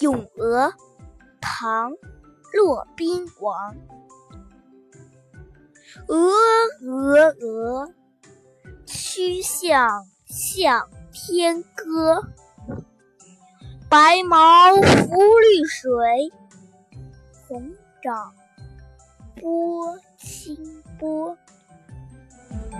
咏鹅唐骆宾王。鹅鹅鹅曲项向天歌。白毛浮绿水红掌拨清波